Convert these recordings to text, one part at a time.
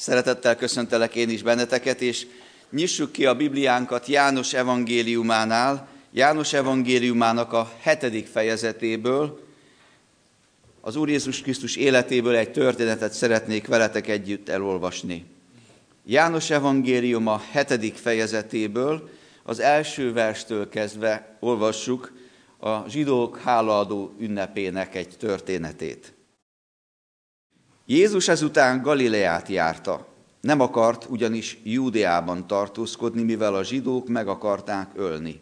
Szeretettel köszöntelek én is benneteket, és nyissuk ki a Bibliánkat János evangéliumánál, János evangéliumának a hetedik fejezetéből, az Úr Jézus Krisztus életéből egy történetet szeretnék veletek együtt elolvasni. János evangélium a hetedik fejezetéből, az első verstől kezdve olvassuk a zsidók hálaadó ünnepének egy történetét. Jézus ezután Galileát járta. Nem akart ugyanis Júdeában tartózkodni, mivel a zsidók meg akarták ölni.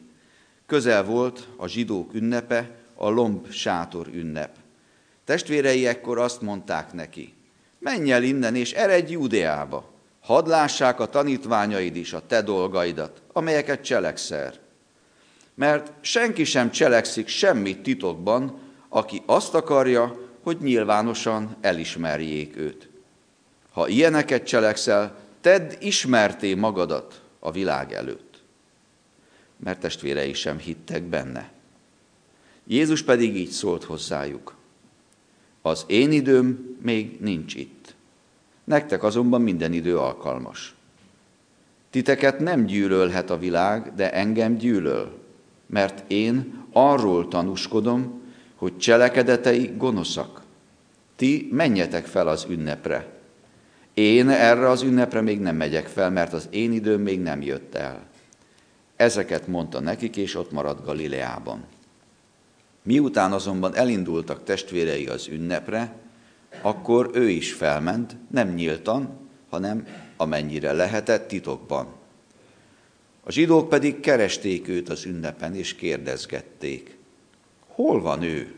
Közel volt a zsidók ünnepe, a lomb sátor ünnep. Testvérei ekkor azt mondták neki, menj el innen és eredj Júdeába, hadd lássák a tanítványaid is a te dolgaidat, amelyeket cselekszer. Mert senki sem cselekszik semmit titokban, aki azt akarja, hogy nyilvánosan elismerjék őt. Ha ilyeneket cselekszel, tedd ismerté magadat a világ előtt. Mert testvérei sem hittek benne. Jézus pedig így szólt hozzájuk. Az én időm még nincs itt. Nektek azonban minden idő alkalmas. Titeket nem gyűlölhet a világ, de engem gyűlöl, mert én arról tanúskodom, hogy cselekedetei gonoszak. Ti menjetek fel az ünnepre. Én erre az ünnepre még nem megyek fel, mert az én időm még nem jött el. Ezeket mondta nekik, és ott maradt Galileában. Miután azonban elindultak testvérei az ünnepre, akkor ő is felment, nem nyíltan, hanem amennyire lehetett titokban. A zsidók pedig keresték őt az ünnepen, és kérdezgették hol van ő?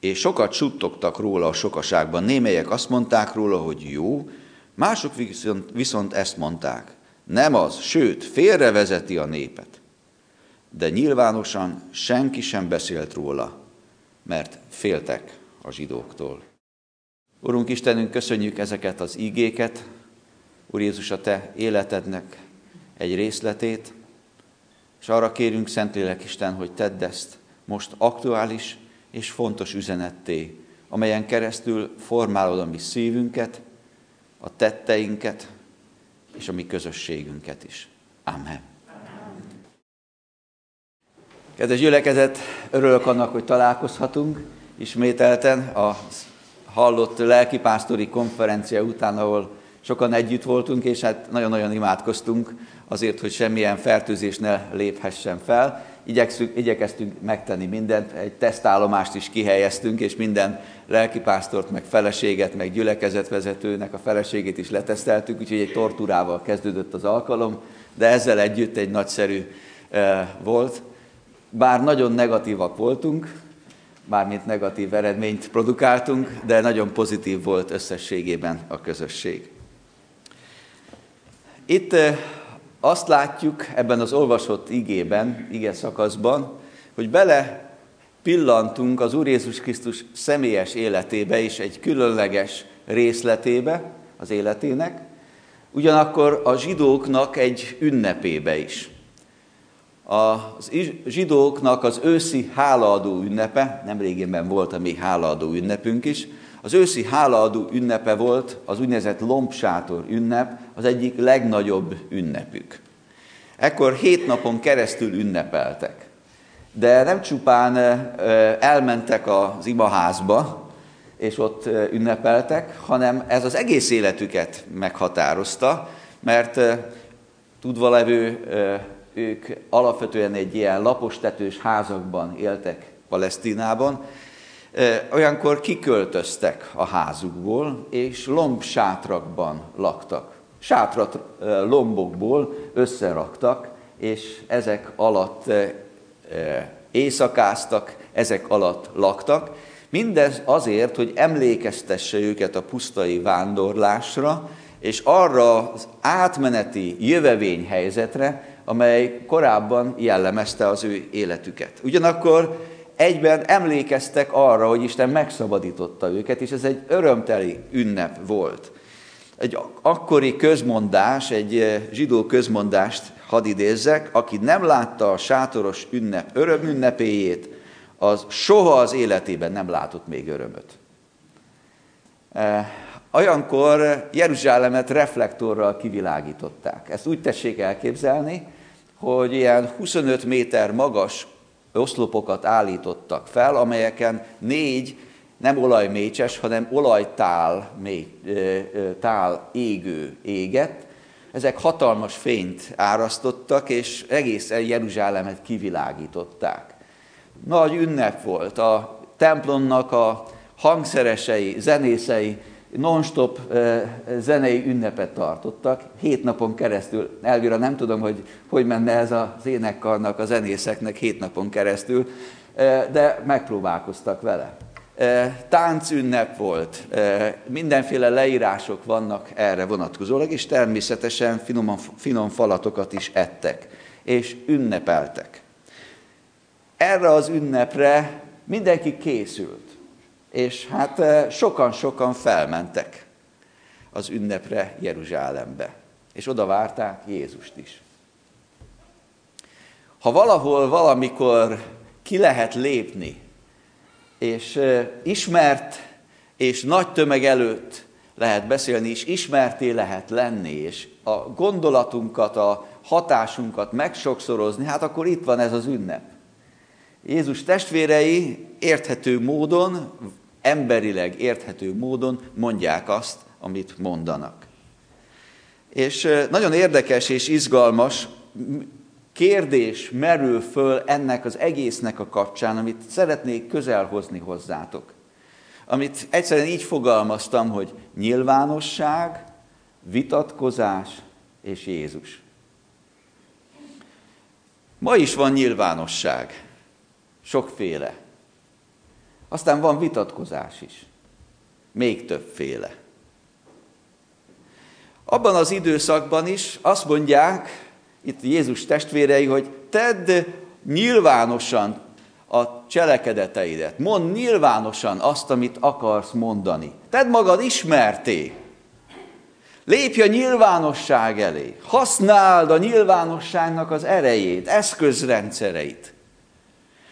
És sokat suttogtak róla a sokaságban. Némelyek azt mondták róla, hogy jó, mások viszont, viszont ezt mondták. Nem az, sőt, félrevezeti a népet. De nyilvánosan senki sem beszélt róla, mert féltek a zsidóktól. Urunk Istenünk, köszönjük ezeket az ígéket, Úr Jézus, a Te életednek egy részletét, és arra kérünk, Szentlélek Isten, hogy tedd ezt most aktuális és fontos üzenetté, amelyen keresztül formálod a mi szívünket, a tetteinket és a mi közösségünket is. Amen. Kedves gyülekezet, örülök annak, hogy találkozhatunk ismételten a hallott lelkipásztori konferencia után, ahol sokan együtt voltunk, és hát nagyon-nagyon imádkoztunk azért, hogy semmilyen fertőzés ne léphessen fel igyekszünk, igyekeztünk megtenni mindent, egy tesztállomást is kihelyeztünk, és minden lelkipásztort, meg feleséget, meg gyülekezetvezetőnek a feleségét is leteszteltük, úgyhogy egy torturával kezdődött az alkalom, de ezzel együtt egy nagyszerű eh, volt. Bár nagyon negatívak voltunk, bármint negatív eredményt produkáltunk, de nagyon pozitív volt összességében a közösség. Itt eh, azt látjuk ebben az olvasott igében, ige szakaszban, hogy bele pillantunk az Úr Jézus Krisztus személyes életébe és egy különleges részletébe az életének, ugyanakkor a zsidóknak egy ünnepébe is. A zsidóknak az őszi hálaadó ünnepe, nem régenben volt a mi hálaadó ünnepünk is, az őszi hálaadó ünnepe volt az úgynevezett lombsátor ünnep, az egyik legnagyobb ünnepük. Ekkor hét napon keresztül ünnepeltek. De nem csupán elmentek az imaházba, és ott ünnepeltek, hanem ez az egész életüket meghatározta, mert tudva levő ők alapvetően egy ilyen lapos tetős házakban éltek Palesztinában, olyankor kiköltöztek a házukból, és lombsátrakban laktak. Sátrat lombokból összeraktak, és ezek alatt éjszakáztak, ezek alatt laktak. Mindez azért, hogy emlékeztesse őket a pusztai vándorlásra, és arra az átmeneti jövevény helyzetre, amely korábban jellemezte az ő életüket. Ugyanakkor egyben emlékeztek arra, hogy Isten megszabadította őket, és ez egy örömteli ünnep volt. Egy akkori közmondás, egy eh, zsidó közmondást hadd idézzek, aki nem látta a sátoros ünnep örömünnepéjét, az soha az életében nem látott még örömöt. Eh, olyankor Jeruzsálemet reflektorral kivilágították. Ezt úgy tessék elképzelni, hogy ilyen 25 méter magas oszlopokat állítottak fel, amelyeken négy nem olajmécses, hanem olajtál mély, tál égő éget. Ezek hatalmas fényt árasztottak, és egész Jeruzsálemet kivilágították. Nagy ünnep volt, a templomnak a hangszeresei, zenészei non-stop zenei ünnepet tartottak, hét napon keresztül. Elvira nem tudom, hogy hogy menne ez az énekkarnak, a zenészeknek hét napon keresztül, de megpróbálkoztak vele. Táncünnep volt, mindenféle leírások vannak erre vonatkozólag, és természetesen finom, finom falatokat is ettek, és ünnepeltek. Erre az ünnepre mindenki készült és hát sokan-sokan felmentek az ünnepre Jeruzsálembe, és oda várták Jézust is. Ha valahol valamikor ki lehet lépni, és ismert és nagy tömeg előtt lehet beszélni, és ismerté lehet lenni, és a gondolatunkat, a hatásunkat megsokszorozni, hát akkor itt van ez az ünnep. Jézus testvérei érthető módon emberileg érthető módon mondják azt, amit mondanak. És nagyon érdekes és izgalmas kérdés merül föl ennek az egésznek a kapcsán, amit szeretnék közelhozni hozzátok. Amit egyszerűen így fogalmaztam, hogy nyilvánosság, vitatkozás és Jézus. Ma is van nyilvánosság, sokféle. Aztán van vitatkozás is. Még többféle. Abban az időszakban is azt mondják, itt Jézus testvérei, hogy tedd nyilvánosan a cselekedeteidet. Mondd nyilvánosan azt, amit akarsz mondani. Tedd magad ismerté. Lépj a nyilvánosság elé. Használd a nyilvánosságnak az erejét, eszközrendszereit.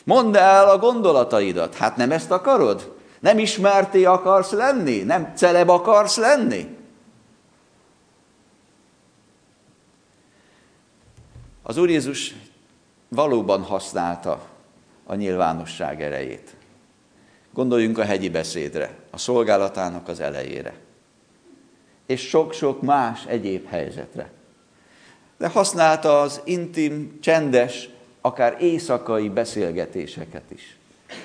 Mondd el a gondolataidat. Hát nem ezt akarod? Nem ismerté akarsz lenni? Nem celeb akarsz lenni? Az Úr Jézus valóban használta a nyilvánosság erejét. Gondoljunk a hegyi beszédre, a szolgálatának az elejére. És sok-sok más egyéb helyzetre. De használta az intim, csendes, akár éjszakai beszélgetéseket is.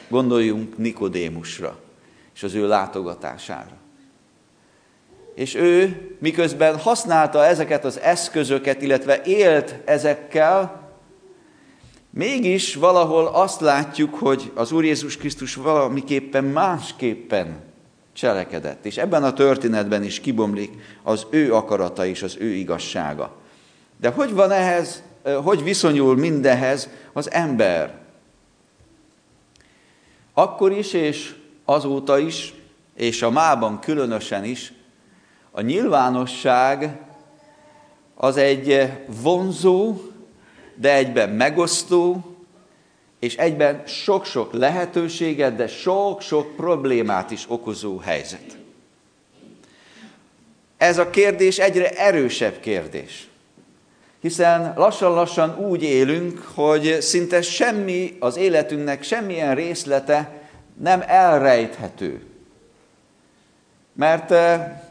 Gondoljunk Nikodémusra és az ő látogatására. És ő miközben használta ezeket az eszközöket, illetve élt ezekkel, mégis valahol azt látjuk, hogy az Úr Jézus Krisztus valamiképpen másképpen cselekedett. És ebben a történetben is kibomlik az ő akarata és az ő igazsága. De hogy van ehhez hogy viszonyul mindehez az ember. Akkor is, és azóta is, és a mában különösen is, a nyilvánosság az egy vonzó, de egyben megosztó, és egyben sok-sok lehetőséget, de sok-sok problémát is okozó helyzet. Ez a kérdés egyre erősebb kérdés hiszen lassan-lassan úgy élünk, hogy szinte semmi az életünknek, semmilyen részlete nem elrejthető. Mert e,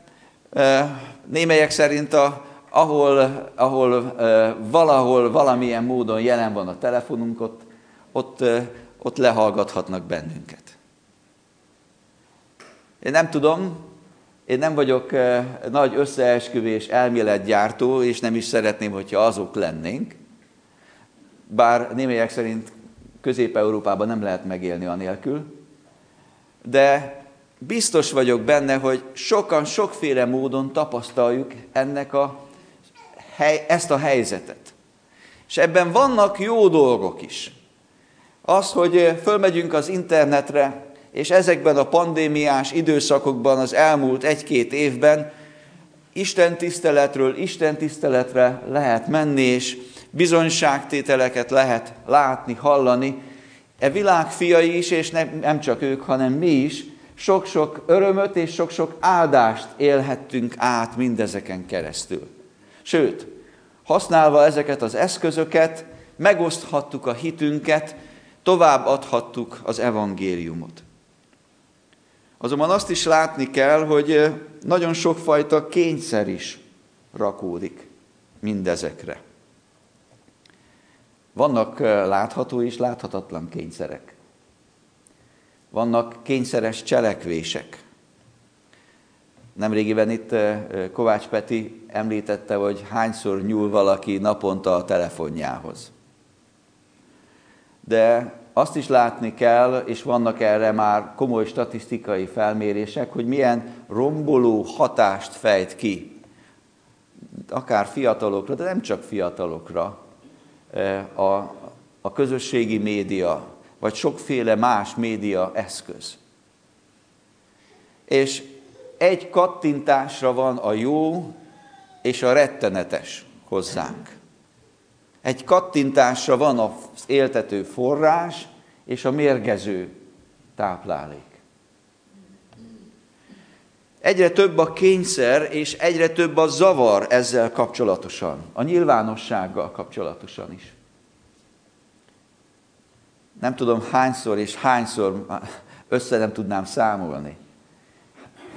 némelyek szerint, a, ahol, ahol e, valahol valamilyen módon jelen van a telefonunk, ott, ott, ott lehallgathatnak bennünket. Én nem tudom, én nem vagyok eh, nagy összeesküvés elméletgyártó, és nem is szeretném, hogyha azok lennénk. Bár némelyek szerint Közép-Európában nem lehet megélni anélkül. De biztos vagyok benne, hogy sokan sokféle módon tapasztaljuk ennek a, ezt a helyzetet. És ebben vannak jó dolgok is. Az, hogy fölmegyünk az internetre, és ezekben a pandémiás időszakokban, az elmúlt egy-két évben Isten tiszteletről Isten tiszteletre lehet menni, és bizonyságtételeket lehet látni, hallani. E világ fiai is, és nem, csak ők, hanem mi is sok-sok örömöt és sok-sok áldást élhettünk át mindezeken keresztül. Sőt, használva ezeket az eszközöket, megoszthattuk a hitünket, tovább adhattuk az evangéliumot. Azonban azt is látni kell, hogy nagyon sokfajta kényszer is rakódik mindezekre. Vannak látható és láthatatlan kényszerek. Vannak kényszeres cselekvések. Nemrégiben itt Kovács Peti említette, hogy hányszor nyúl valaki naponta a telefonjához. De azt is látni kell, és vannak erre már komoly statisztikai felmérések, hogy milyen romboló hatást fejt ki, akár fiatalokra, de nem csak fiatalokra, a, a közösségi média, vagy sokféle más média eszköz. És egy kattintásra van a jó és a rettenetes hozzánk. Egy kattintásra van az éltető forrás és a mérgező táplálék. Egyre több a kényszer, és egyre több a zavar ezzel kapcsolatosan, a nyilvánossággal kapcsolatosan is. Nem tudom hányszor és hányszor össze nem tudnám számolni,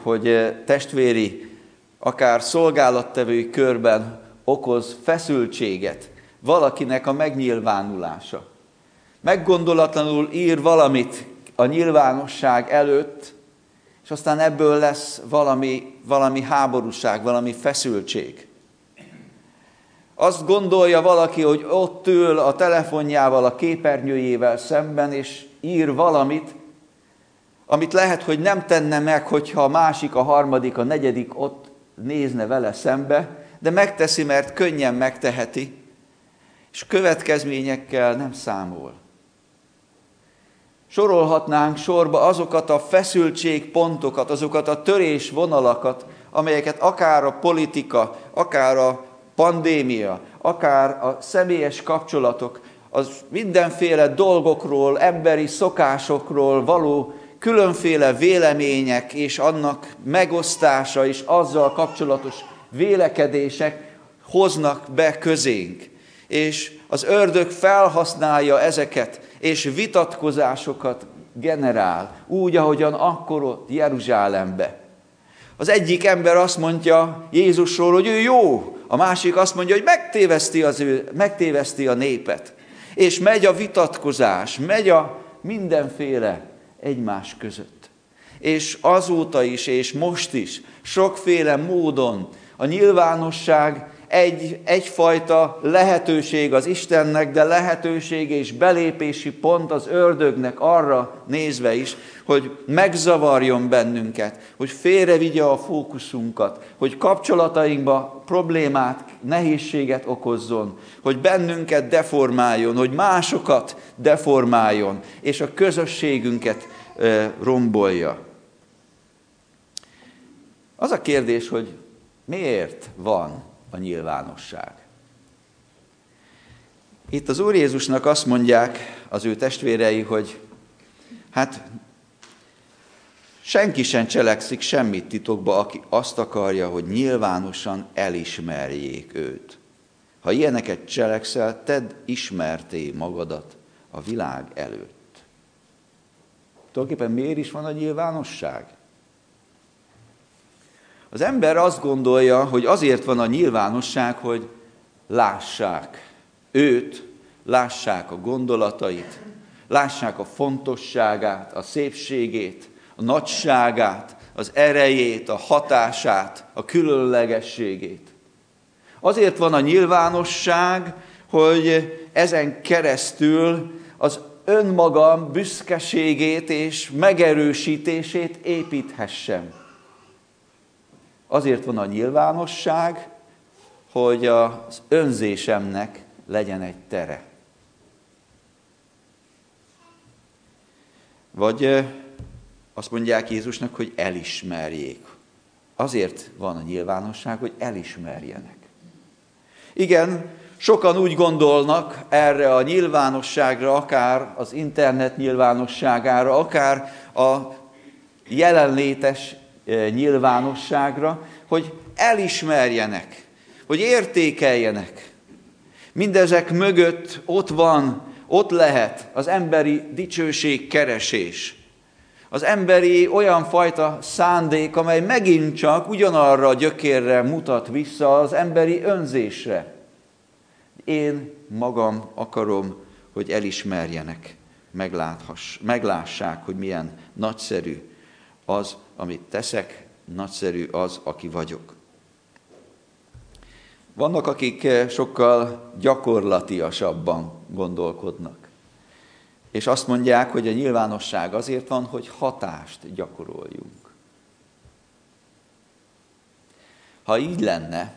hogy testvéri, akár szolgálattevői körben okoz feszültséget valakinek a megnyilvánulása. Meggondolatlanul ír valamit a nyilvánosság előtt, és aztán ebből lesz valami, valami háborúság, valami feszültség. Azt gondolja valaki, hogy ott ül a telefonjával, a képernyőjével szemben, és ír valamit, amit lehet, hogy nem tenne meg, hogyha a másik, a harmadik, a negyedik ott nézne vele szembe, de megteszi, mert könnyen megteheti, és következményekkel nem számol. Sorolhatnánk sorba azokat a feszültségpontokat, azokat a törésvonalakat, amelyeket akár a politika, akár a pandémia, akár a személyes kapcsolatok, az mindenféle dolgokról, emberi szokásokról való különféle vélemények és annak megosztása és azzal kapcsolatos vélekedések hoznak be közénk. És az ördög felhasználja ezeket, és vitatkozásokat generál, úgy, ahogyan akkor ott Jeruzsálembe. Az egyik ember azt mondja Jézusról, hogy ő jó, a másik azt mondja, hogy megtéveszti, az ő, megtéveszti a népet. És megy a vitatkozás, megy a mindenféle egymás között. És azóta is, és most is, sokféle módon a nyilvánosság egy, egyfajta lehetőség az Istennek, de lehetőség és belépési pont az ördögnek arra nézve is, hogy megzavarjon bennünket, hogy félrevigye a fókuszunkat, hogy kapcsolatainkba problémát, nehézséget okozzon, hogy bennünket deformáljon, hogy másokat deformáljon, és a közösségünket rombolja. Az a kérdés, hogy miért van a nyilvánosság. Itt az Úr Jézusnak azt mondják az ő testvérei, hogy hát senki sem cselekszik semmit titokba, aki azt akarja, hogy nyilvánosan elismerjék őt. Ha ilyeneket cselekszel, tedd ismerté magadat a világ előtt. Tulajdonképpen miért is van a nyilvánosság? Az ember azt gondolja, hogy azért van a nyilvánosság, hogy lássák őt, lássák a gondolatait, lássák a fontosságát, a szépségét, a nagyságát, az erejét, a hatását, a különlegességét. Azért van a nyilvánosság, hogy ezen keresztül az önmagam büszkeségét és megerősítését építhessem. Azért van a nyilvánosság, hogy az önzésemnek legyen egy tere. Vagy azt mondják Jézusnak, hogy elismerjék. Azért van a nyilvánosság, hogy elismerjenek. Igen, sokan úgy gondolnak erre a nyilvánosságra, akár az internet nyilvánosságára, akár a jelenlétes nyilvánosságra, hogy elismerjenek, hogy értékeljenek. Mindezek mögött ott van, ott lehet az emberi dicsőség keresés. Az emberi olyan fajta szándék, amely megint csak ugyanarra a gyökérre mutat vissza az emberi önzésre. Én magam akarom, hogy elismerjenek, meglássák, hogy milyen nagyszerű az, amit teszek, nagyszerű az, aki vagyok. Vannak, akik sokkal gyakorlatiasabban gondolkodnak. És azt mondják, hogy a nyilvánosság azért van, hogy hatást gyakoroljunk. Ha így lenne,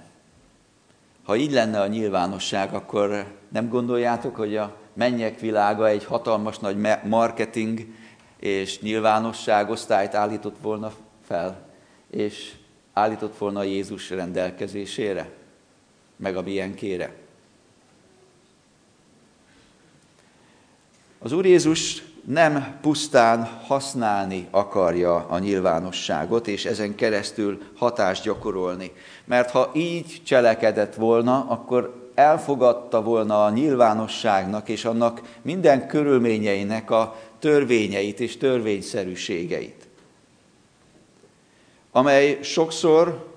ha így lenne a nyilvánosság, akkor nem gondoljátok, hogy a mennyek világa egy hatalmas nagy marketing és nyilvánosságosztályt állított volna fel, és állított volna Jézus rendelkezésére, meg a milyenkére. Az Úr Jézus nem pusztán használni akarja a nyilvánosságot, és ezen keresztül hatást gyakorolni. Mert ha így cselekedett volna, akkor elfogadta volna a nyilvánosságnak és annak minden körülményeinek a törvényeit és törvényszerűségeit, amely sokszor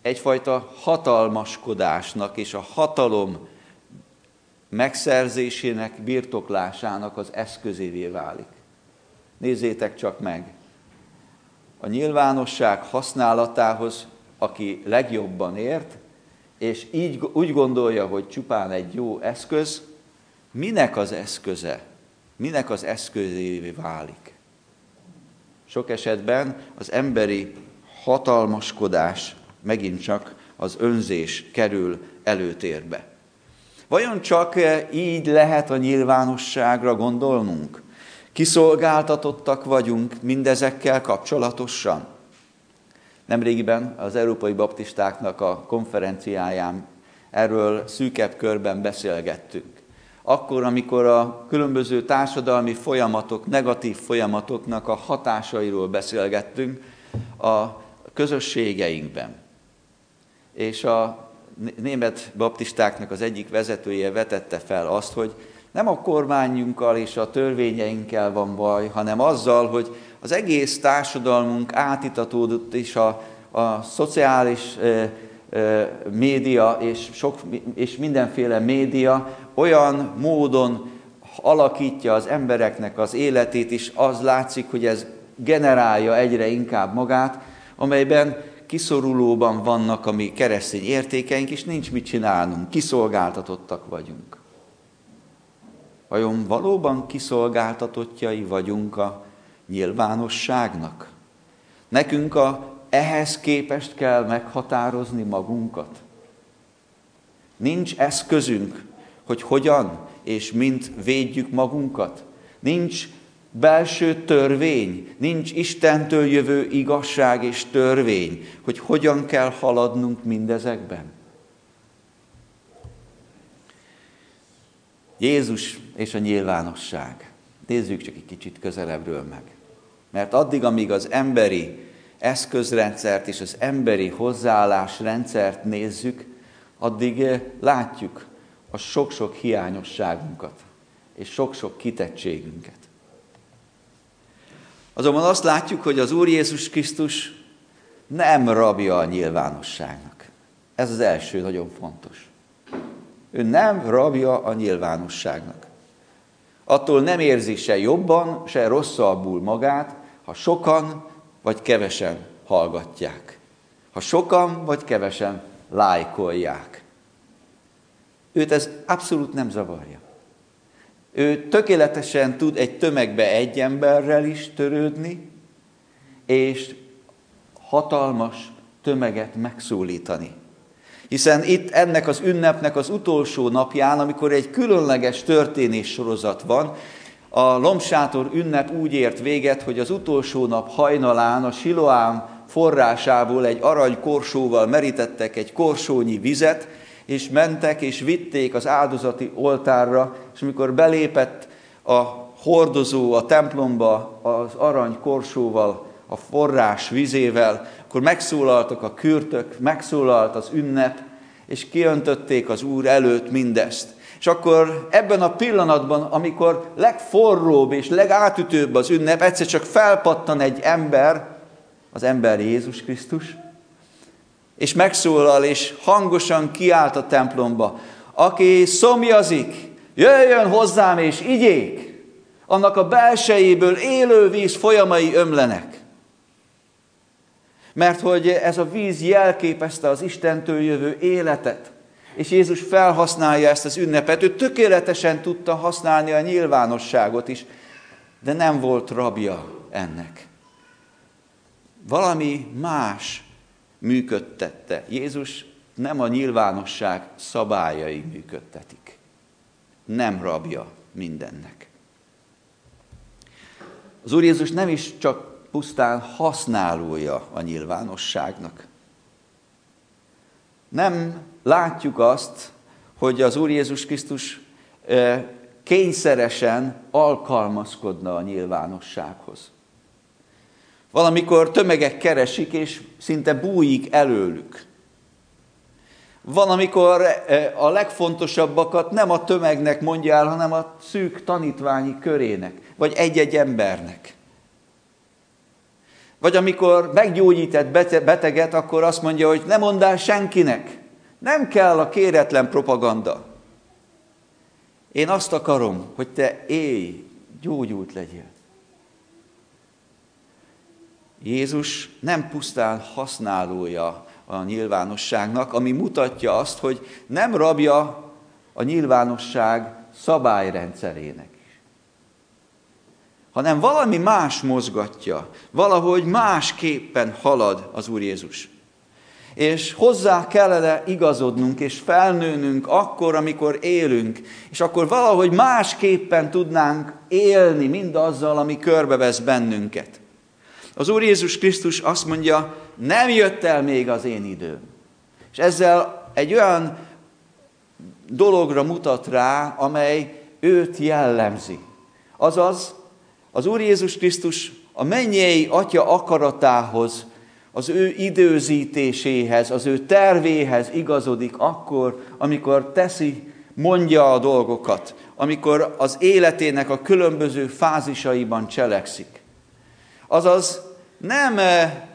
egyfajta hatalmaskodásnak és a hatalom megszerzésének, birtoklásának az eszközévé válik. Nézzétek csak meg! A nyilvánosság használatához, aki legjobban ért, és így úgy gondolja, hogy csupán egy jó eszköz, minek az eszköze? Minek az eszközévé válik? Sok esetben az emberi hatalmaskodás megint csak az önzés kerül előtérbe. Vajon csak eh, így lehet a nyilvánosságra gondolnunk? Kiszolgáltatottak vagyunk mindezekkel kapcsolatosan? Nemrégiben az Európai Baptistáknak a konferenciáján erről szűkebb körben beszélgettünk. Akkor, amikor a különböző társadalmi folyamatok, negatív folyamatoknak a hatásairól beszélgettünk a közösségeinkben. És a német baptistáknak az egyik vezetője vetette fel azt, hogy nem a kormányunkkal és a törvényeinkkel van baj, hanem azzal, hogy az egész társadalmunk átitatódott, és a, a szociális e, e, média és, sok, és mindenféle média olyan módon alakítja az embereknek az életét, és az látszik, hogy ez generálja egyre inkább magát, amelyben kiszorulóban vannak a mi keresztény értékeink, és nincs mit csinálnunk, kiszolgáltatottak vagyunk. Vajon valóban kiszolgáltatottjai vagyunk a nyilvánosságnak? Nekünk a, ehhez képest kell meghatározni magunkat. Nincs eszközünk, hogy hogyan és mint védjük magunkat. Nincs belső törvény, nincs Istentől jövő igazság és törvény, hogy hogyan kell haladnunk mindezekben. Jézus és a nyilvánosság. Nézzük csak egy kicsit közelebbről meg. Mert addig, amíg az emberi eszközrendszert és az emberi hozzáállásrendszert nézzük, addig eh, látjuk a sok-sok hiányosságunkat és sok-sok kitettségünket. Azonban azt látjuk, hogy az Úr Jézus Krisztus nem rabja a nyilvánosságnak. Ez az első nagyon fontos. Ő nem rabja a nyilvánosságnak. Attól nem érzi se jobban, se rosszabbul magát, ha sokan vagy kevesen hallgatják. Ha sokan vagy kevesen lájkolják. Őt ez abszolút nem zavarja. Ő tökéletesen tud egy tömegbe egy emberrel is törődni, és hatalmas tömeget megszólítani. Hiszen itt ennek az ünnepnek az utolsó napján, amikor egy különleges történés sorozat van, a Lomsátor ünnep úgy ért véget, hogy az utolsó nap hajnalán a Siloám forrásából egy arany korsóval merítettek egy korsónyi vizet, és mentek és vitték az áldozati oltárra, és amikor belépett a hordozó a templomba az arany korsóval a forrás vizével, akkor megszólaltak a kürtök, megszólalt az ünnep, és kiöntötték az Úr előtt mindezt. És akkor ebben a pillanatban, amikor legforróbb és legátütőbb az ünnep, egyszer csak felpattan egy ember, az ember Jézus Krisztus, és megszólal, és hangosan kiált a templomba. Aki szomjazik, jöjjön hozzám és igyék! Annak a belsejéből élő víz folyamai ömlenek. Mert hogy ez a víz jelképezte az Istentől jövő életet, és Jézus felhasználja ezt az ünnepet. Ő tökéletesen tudta használni a nyilvánosságot is, de nem volt rabja ennek. Valami más működtette. Jézus nem a nyilvánosság szabályai működtetik. Nem rabja mindennek. Az Úr Jézus nem is csak pusztán használója a nyilvánosságnak. Nem látjuk azt, hogy az Úr Jézus Krisztus kényszeresen alkalmazkodna a nyilvánossághoz. Valamikor tömegek keresik, és szinte bújik előlük. Van, amikor a legfontosabbakat nem a tömegnek mondja el, hanem a szűk tanítványi körének, vagy egy-egy embernek. Vagy amikor meggyógyített beteget, akkor azt mondja, hogy ne mondd el senkinek. Nem kell a kéretlen propaganda. Én azt akarom, hogy te élj, gyógyult legyél. Jézus nem pusztán használója a nyilvánosságnak, ami mutatja azt, hogy nem rabja a nyilvánosság szabályrendszerének hanem valami más mozgatja, valahogy másképpen halad az Úr Jézus. És hozzá kellene igazodnunk és felnőnünk akkor, amikor élünk, és akkor valahogy másképpen tudnánk élni mindazzal, ami körbevesz bennünket. Az Úr Jézus Krisztus azt mondja, nem jött el még az én időm. És ezzel egy olyan dologra mutat rá, amely őt jellemzi. Azaz, az Úr Jézus Krisztus a mennyei Atya akaratához, az ő időzítéséhez, az ő tervéhez igazodik akkor, amikor teszi, mondja a dolgokat, amikor az életének a különböző fázisaiban cselekszik. Azaz nem e,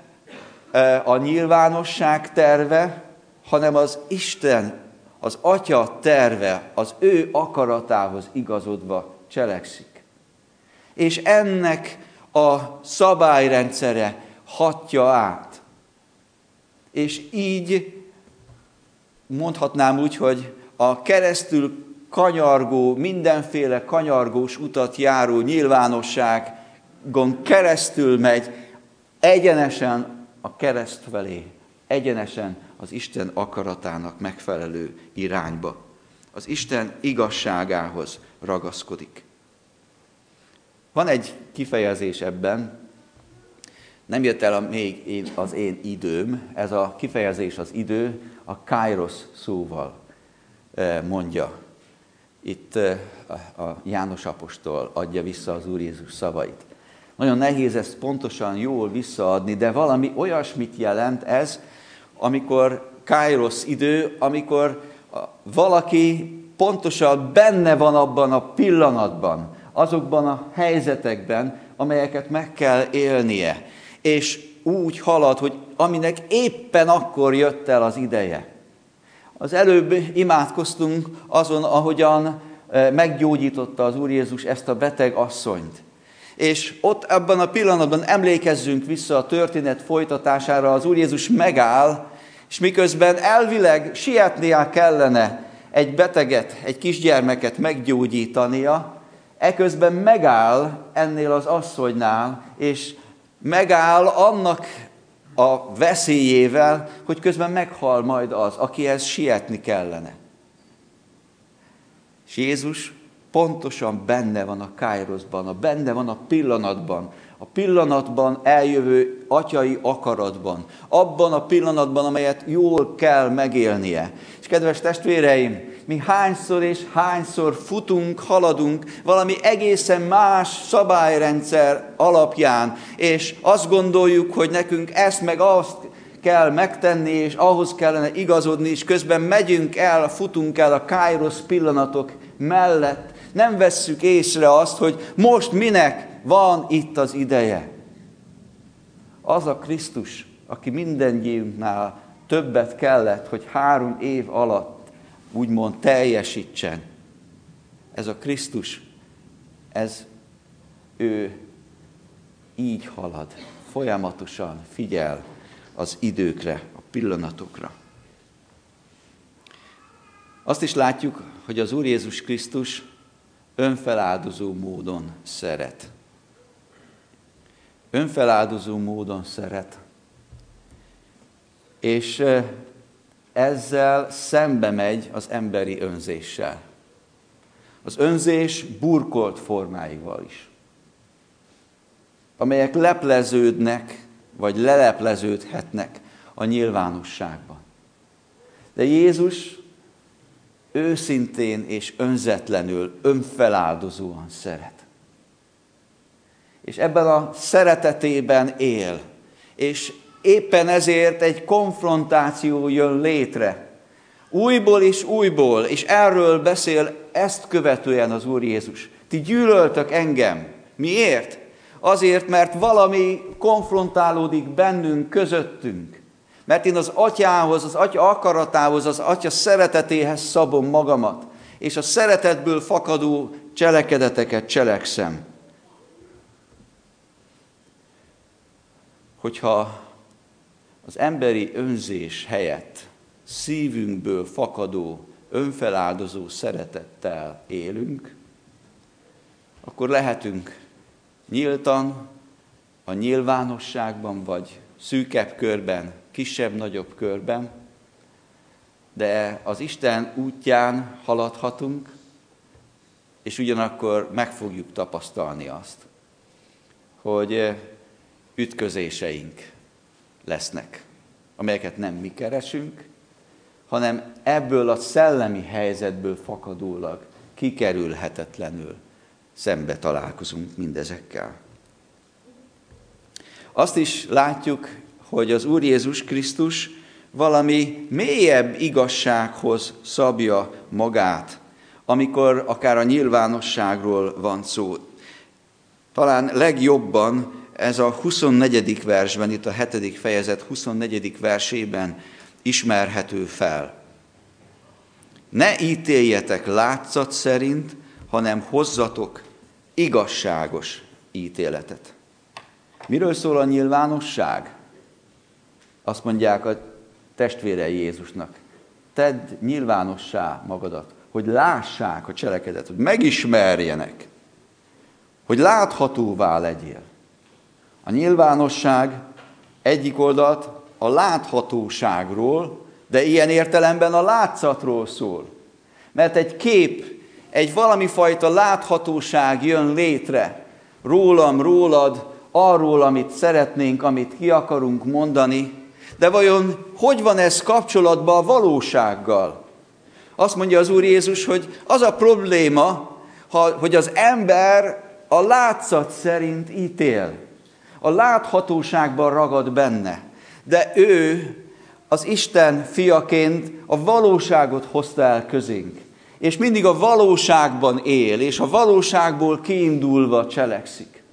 e, a nyilvánosság terve, hanem az Isten, az Atya terve, az ő akaratához igazodva cselekszik és ennek a szabályrendszere hatja át. És így mondhatnám úgy, hogy a keresztül kanyargó, mindenféle kanyargós utat járó nyilvánosságon keresztül megy egyenesen a kereszt felé, egyenesen az Isten akaratának megfelelő irányba. Az Isten igazságához ragaszkodik. Van egy kifejezés ebben, nem jött el a, még én, az én időm, ez a kifejezés az idő a kairos szóval e, mondja. Itt e, a János Apostol adja vissza az Úr Jézus szavait. Nagyon nehéz ezt pontosan jól visszaadni, de valami olyasmit jelent ez, amikor kairos idő, amikor valaki pontosan benne van abban a pillanatban, azokban a helyzetekben, amelyeket meg kell élnie. És úgy halad, hogy aminek éppen akkor jött el az ideje. Az előbb imádkoztunk azon, ahogyan eh, meggyógyította az Úr Jézus ezt a beteg asszonyt. És ott ebben a pillanatban emlékezzünk vissza a történet folytatására, az Úr Jézus megáll, és miközben elvileg sietnie kellene egy beteget, egy kisgyermeket meggyógyítania, eközben megáll ennél az asszonynál, és megáll annak a veszélyével, hogy közben meghal majd az, akihez sietni kellene. És Jézus pontosan benne van a Kairoszban, a benne van a pillanatban, a pillanatban eljövő atyai akaratban, abban a pillanatban, amelyet jól kell megélnie. És kedves testvéreim, mi hányszor és hányszor futunk, haladunk valami egészen más szabályrendszer alapján, és azt gondoljuk, hogy nekünk ezt meg azt kell megtenni, és ahhoz kellene igazodni, és közben megyünk el, futunk el a Kairos pillanatok mellett. Nem vesszük észre azt, hogy most minek van itt az ideje. Az a Krisztus, aki mindennyiunknál többet kellett, hogy három év alatt úgymond teljesítsen. Ez a Krisztus, ez ő így halad, folyamatosan figyel az időkre, a pillanatokra. Azt is látjuk, hogy az Úr Jézus Krisztus önfeláldozó módon szeret. Önfeláldozó módon szeret. És ezzel szembe megy az emberi önzéssel. Az önzés burkolt formáival is, amelyek lepleződnek vagy lelepleződhetnek a nyilvánosságban. De Jézus őszintén és önzetlenül, önfeláldozóan szeret. És ebben a szeretetében él. És éppen ezért egy konfrontáció jön létre. Újból és újból, és erről beszél ezt követően az Úr Jézus. Ti gyűlöltök engem. Miért? Azért, mert valami konfrontálódik bennünk, közöttünk. Mert én az atyához, az atya akaratához, az atya szeretetéhez szabom magamat, és a szeretetből fakadó cselekedeteket cselekszem. Hogyha az emberi önzés helyett szívünkből fakadó, önfeláldozó szeretettel élünk, akkor lehetünk nyíltan, a nyilvánosságban, vagy szűkebb körben, kisebb-nagyobb körben, de az Isten útján haladhatunk, és ugyanakkor meg fogjuk tapasztalni azt, hogy ütközéseink lesznek, amelyeket nem mi keresünk, hanem ebből a szellemi helyzetből fakadólag kikerülhetetlenül szembe találkozunk mindezekkel. Azt is látjuk, hogy az Úr Jézus Krisztus valami mélyebb igazsághoz szabja magát, amikor akár a nyilvánosságról van szó. Talán legjobban ez a 24. versben, itt a 7. fejezet 24. versében ismerhető fel. Ne ítéljetek látszat szerint, hanem hozzatok igazságos ítéletet. Miről szól a nyilvánosság? Azt mondják a testvérei Jézusnak. Tedd nyilvánossá magadat, hogy lássák a cselekedet, hogy megismerjenek, hogy láthatóvá legyél. A nyilvánosság egyik oldalt a láthatóságról, de ilyen értelemben a látszatról szól. Mert egy kép egy valami fajta láthatóság jön létre rólam, rólad, arról, amit szeretnénk, amit ki akarunk mondani, de vajon hogy van ez kapcsolatban a valósággal? Azt mondja az Úr Jézus, hogy az a probléma, hogy az ember a látszat szerint ítél. A láthatóságban ragad benne. De ő az Isten fiaként a valóságot hozta el közénk és mindig a valóságban él, és a valóságból kiindulva cselekszik.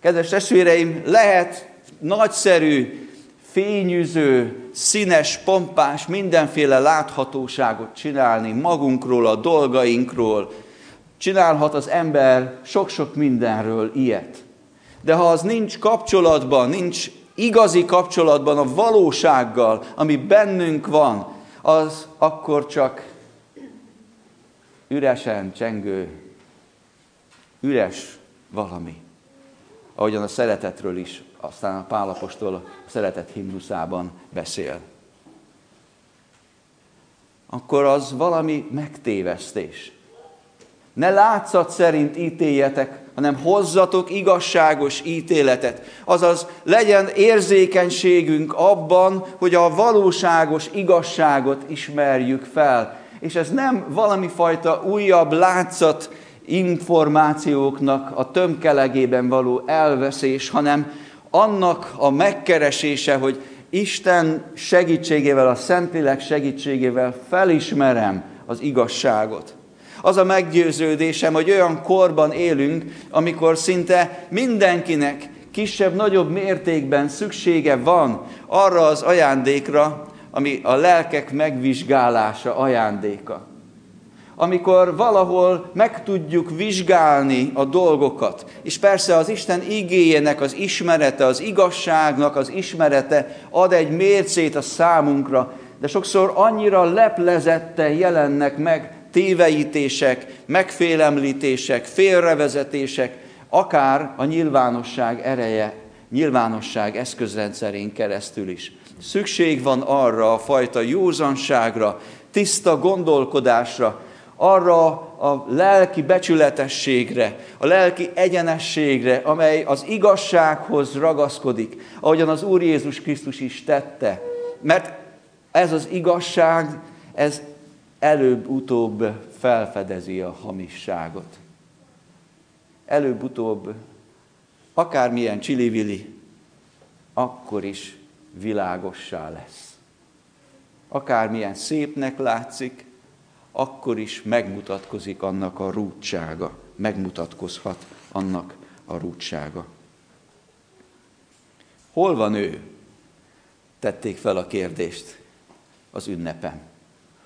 Kedves testvéreim, lehet nagyszerű, fényűző, színes, pompás, mindenféle láthatóságot csinálni magunkról, a dolgainkról. Csinálhat az ember sok-sok mindenről ilyet. De ha az nincs kapcsolatban, nincs igazi kapcsolatban a valósággal, ami bennünk van, az akkor csak üresen csengő, üres valami. Ahogyan a szeretetről is, aztán a Pálapostól a szeretet himnuszában beszél. Akkor az valami megtévesztés. Ne látszat szerint ítéljetek, hanem hozzatok igazságos ítéletet. Azaz legyen érzékenységünk abban, hogy a valóságos igazságot ismerjük fel. És ez nem valami fajta újabb látszat információknak a tömkelegében való elveszés, hanem annak a megkeresése, hogy Isten segítségével, a Szentlélek segítségével felismerem az igazságot. Az a meggyőződésem, hogy olyan korban élünk, amikor szinte mindenkinek kisebb-nagyobb mértékben szüksége van arra az ajándékra, ami a lelkek megvizsgálása ajándéka. Amikor valahol meg tudjuk vizsgálni a dolgokat, és persze az Isten igéjének az ismerete, az igazságnak az ismerete ad egy mércét a számunkra, de sokszor annyira leplezetten jelennek meg téveítések, megfélemlítések, félrevezetések, akár a nyilvánosság ereje, nyilvánosság eszközrendszerén keresztül is. Szükség van arra a fajta józanságra, tiszta gondolkodásra, arra a lelki becsületességre, a lelki egyenességre, amely az igazsághoz ragaszkodik, ahogyan az Úr Jézus Krisztus is tette. Mert ez az igazság, ez előbb-utóbb felfedezi a hamisságot. Előbb-utóbb, akármilyen csilivili, akkor is világossá lesz. Akármilyen szépnek látszik, akkor is megmutatkozik annak a rútsága, megmutatkozhat annak a rútsága. Hol van ő? Tették fel a kérdést az ünnepen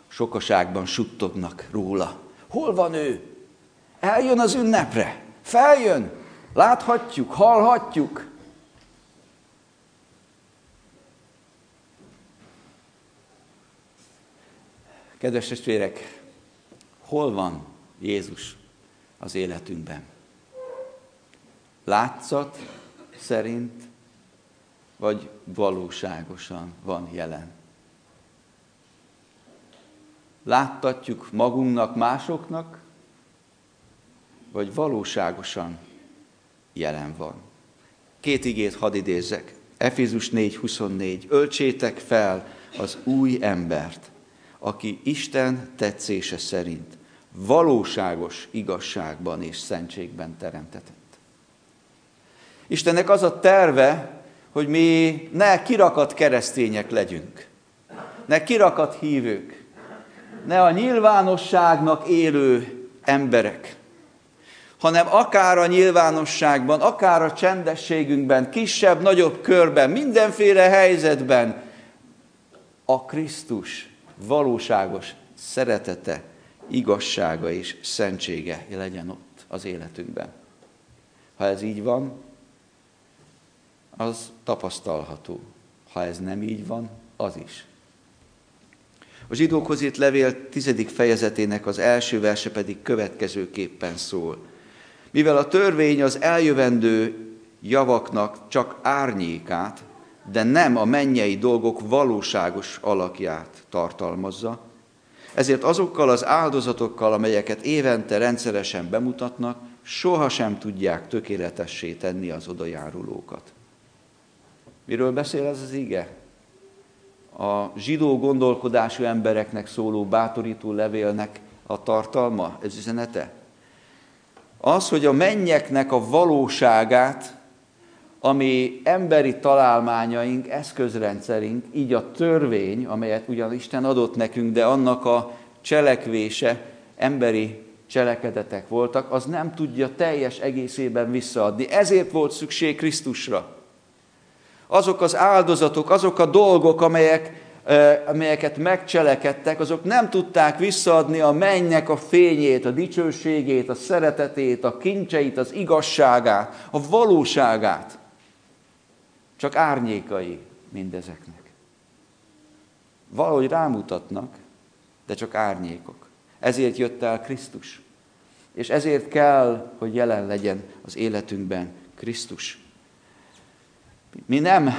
sokaságban suttognak róla. Hol van ő? Eljön az ünnepre, feljön, láthatjuk, hallhatjuk. Kedves testvérek, hol van Jézus az életünkben? Látszat szerint, vagy valóságosan van jelen? Láttatjuk magunknak, másoknak, vagy valóságosan jelen van. Két igét hadd idézzek. Efézus 4.24. Öltsétek fel az új embert, aki Isten tetszése szerint valóságos igazságban és szentségben teremtetett. Istennek az a terve, hogy mi ne kirakat keresztények legyünk, ne kirakat hívők, ne a nyilvánosságnak élő emberek, hanem akár a nyilvánosságban, akár a csendességünkben, kisebb, nagyobb körben, mindenféle helyzetben a Krisztus valóságos szeretete, igazsága és szentsége legyen ott az életünkben. Ha ez így van, az tapasztalható. Ha ez nem így van, az is. A zsidókhoz írt levél tizedik fejezetének az első verse pedig következőképpen szól. Mivel a törvény az eljövendő javaknak csak árnyékát, de nem a mennyei dolgok valóságos alakját tartalmazza, ezért azokkal az áldozatokkal, amelyeket évente rendszeresen bemutatnak, sohasem tudják tökéletessé tenni az odajárulókat. Miről beszél ez az ige? A zsidó gondolkodású embereknek szóló bátorító levélnek a tartalma, ez üzenete? Az, hogy a mennyeknek a valóságát, ami emberi találmányaink, eszközrendszerünk, így a törvény, amelyet ugyan Isten adott nekünk, de annak a cselekvése emberi cselekedetek voltak, az nem tudja teljes egészében visszaadni. Ezért volt szükség Krisztusra azok az áldozatok, azok a dolgok, amelyek, amelyeket megcselekedtek, azok nem tudták visszaadni a mennynek a fényét, a dicsőségét, a szeretetét, a kincseit, az igazságát, a valóságát. Csak árnyékai mindezeknek. Valahogy rámutatnak, de csak árnyékok. Ezért jött el Krisztus. És ezért kell, hogy jelen legyen az életünkben Krisztus. Mi nem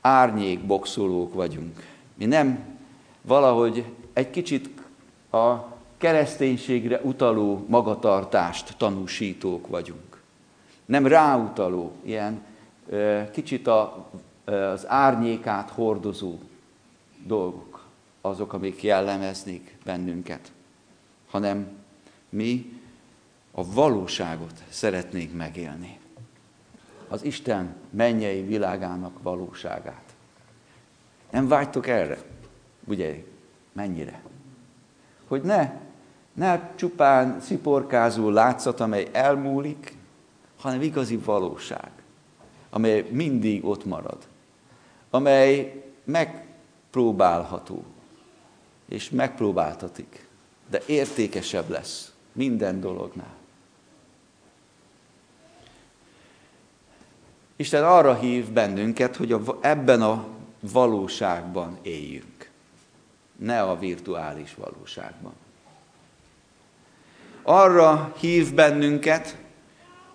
árnyék vagyunk. Mi nem valahogy egy kicsit a kereszténységre utaló magatartást tanúsítók vagyunk. Nem ráutaló, ilyen kicsit a, az árnyékát hordozó dolgok, azok, amik jellemeznék bennünket, hanem mi a valóságot szeretnénk megélni. Az Isten mennyei világának valóságát. Nem vágytok erre? Ugye, mennyire? Hogy ne, ne csupán sziporkázó látszat, amely elmúlik, hanem igazi valóság, amely mindig ott marad, amely megpróbálható, és megpróbáltatik, de értékesebb lesz minden dolognál. Isten arra hív bennünket, hogy a, ebben a valóságban éljünk, ne a virtuális valóságban. Arra hív bennünket,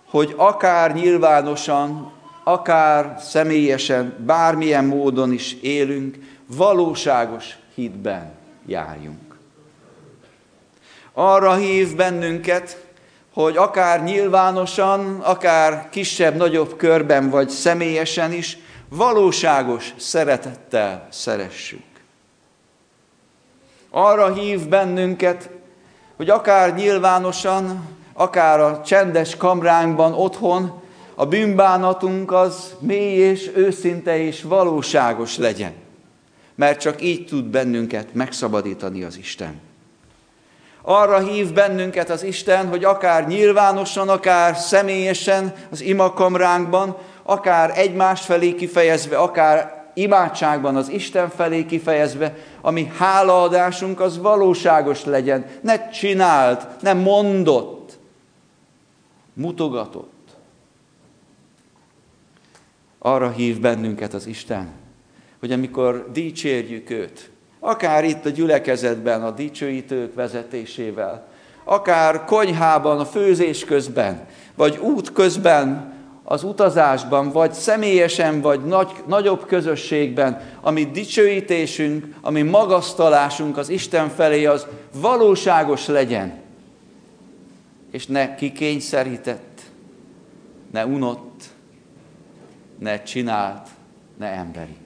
hogy akár nyilvánosan, akár személyesen, bármilyen módon is élünk, valóságos hitben járjunk. Arra hív bennünket, hogy akár nyilvánosan, akár kisebb-nagyobb körben, vagy személyesen is, valóságos szeretettel szeressünk. Arra hív bennünket, hogy akár nyilvánosan, akár a csendes kamránkban otthon, a bűnbánatunk az mély és őszinte és valóságos legyen. Mert csak így tud bennünket megszabadítani az Isten. Arra hív bennünket az Isten, hogy akár nyilvánosan, akár személyesen az imakamránkban, akár egymás felé kifejezve, akár imádságban az Isten felé kifejezve, ami hálaadásunk az valóságos legyen, ne csinált, ne mondott, mutogatott. Arra hív bennünket az Isten, hogy amikor dicsérjük őt, akár itt a gyülekezetben a dicsőítők vezetésével, akár konyhában, a főzés közben, vagy út közben, az utazásban, vagy személyesen, vagy nagy, nagyobb közösségben, ami dicsőítésünk, ami magasztalásunk az Isten felé, az valóságos legyen, és ne kikényszerített, ne unott, ne csinált, ne emberi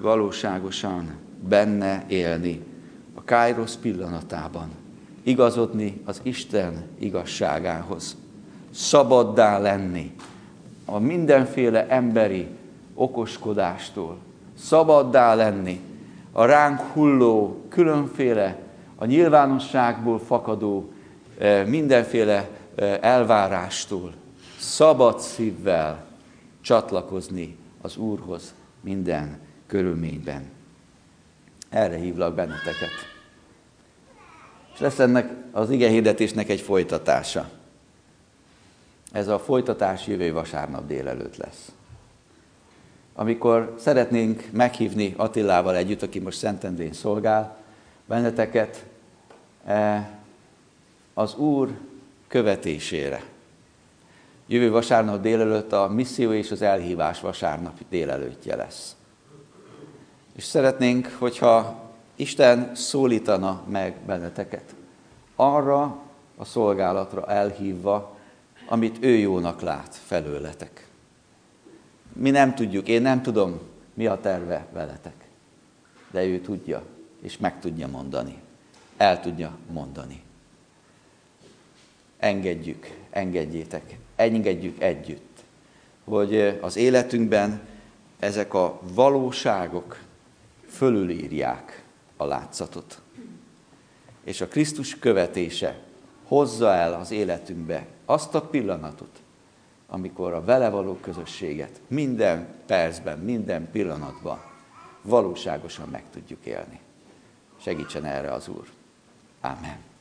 valóságosan benne élni a Kairos pillanatában, igazodni az Isten igazságához, szabaddá lenni a mindenféle emberi okoskodástól, szabaddá lenni a ránk hulló, különféle, a nyilvánosságból fakadó eh, mindenféle eh, elvárástól, szabad szívvel csatlakozni az Úrhoz minden körülményben. Erre hívlak benneteket. És lesz ennek az ige hirdetésnek egy folytatása. Ez a folytatás jövő vasárnap délelőtt lesz. Amikor szeretnénk meghívni Attilával együtt, aki most Szentendrén szolgál, benneteket e, az Úr követésére. Jövő vasárnap délelőtt a misszió és az elhívás vasárnap délelőttje lesz. És szeretnénk, hogyha Isten szólítana meg benneteket arra a szolgálatra elhívva, amit ő jónak lát felőletek. Mi nem tudjuk, én nem tudom, mi a terve veletek, de ő tudja, és meg tudja mondani. El tudja mondani. Engedjük, engedjétek, engedjük együtt, hogy az életünkben ezek a valóságok, fölülírják a látszatot. És a Krisztus követése hozza el az életünkbe azt a pillanatot, amikor a vele való közösséget minden percben, minden pillanatban valóságosan meg tudjuk élni. Segítsen erre az Úr. Amen.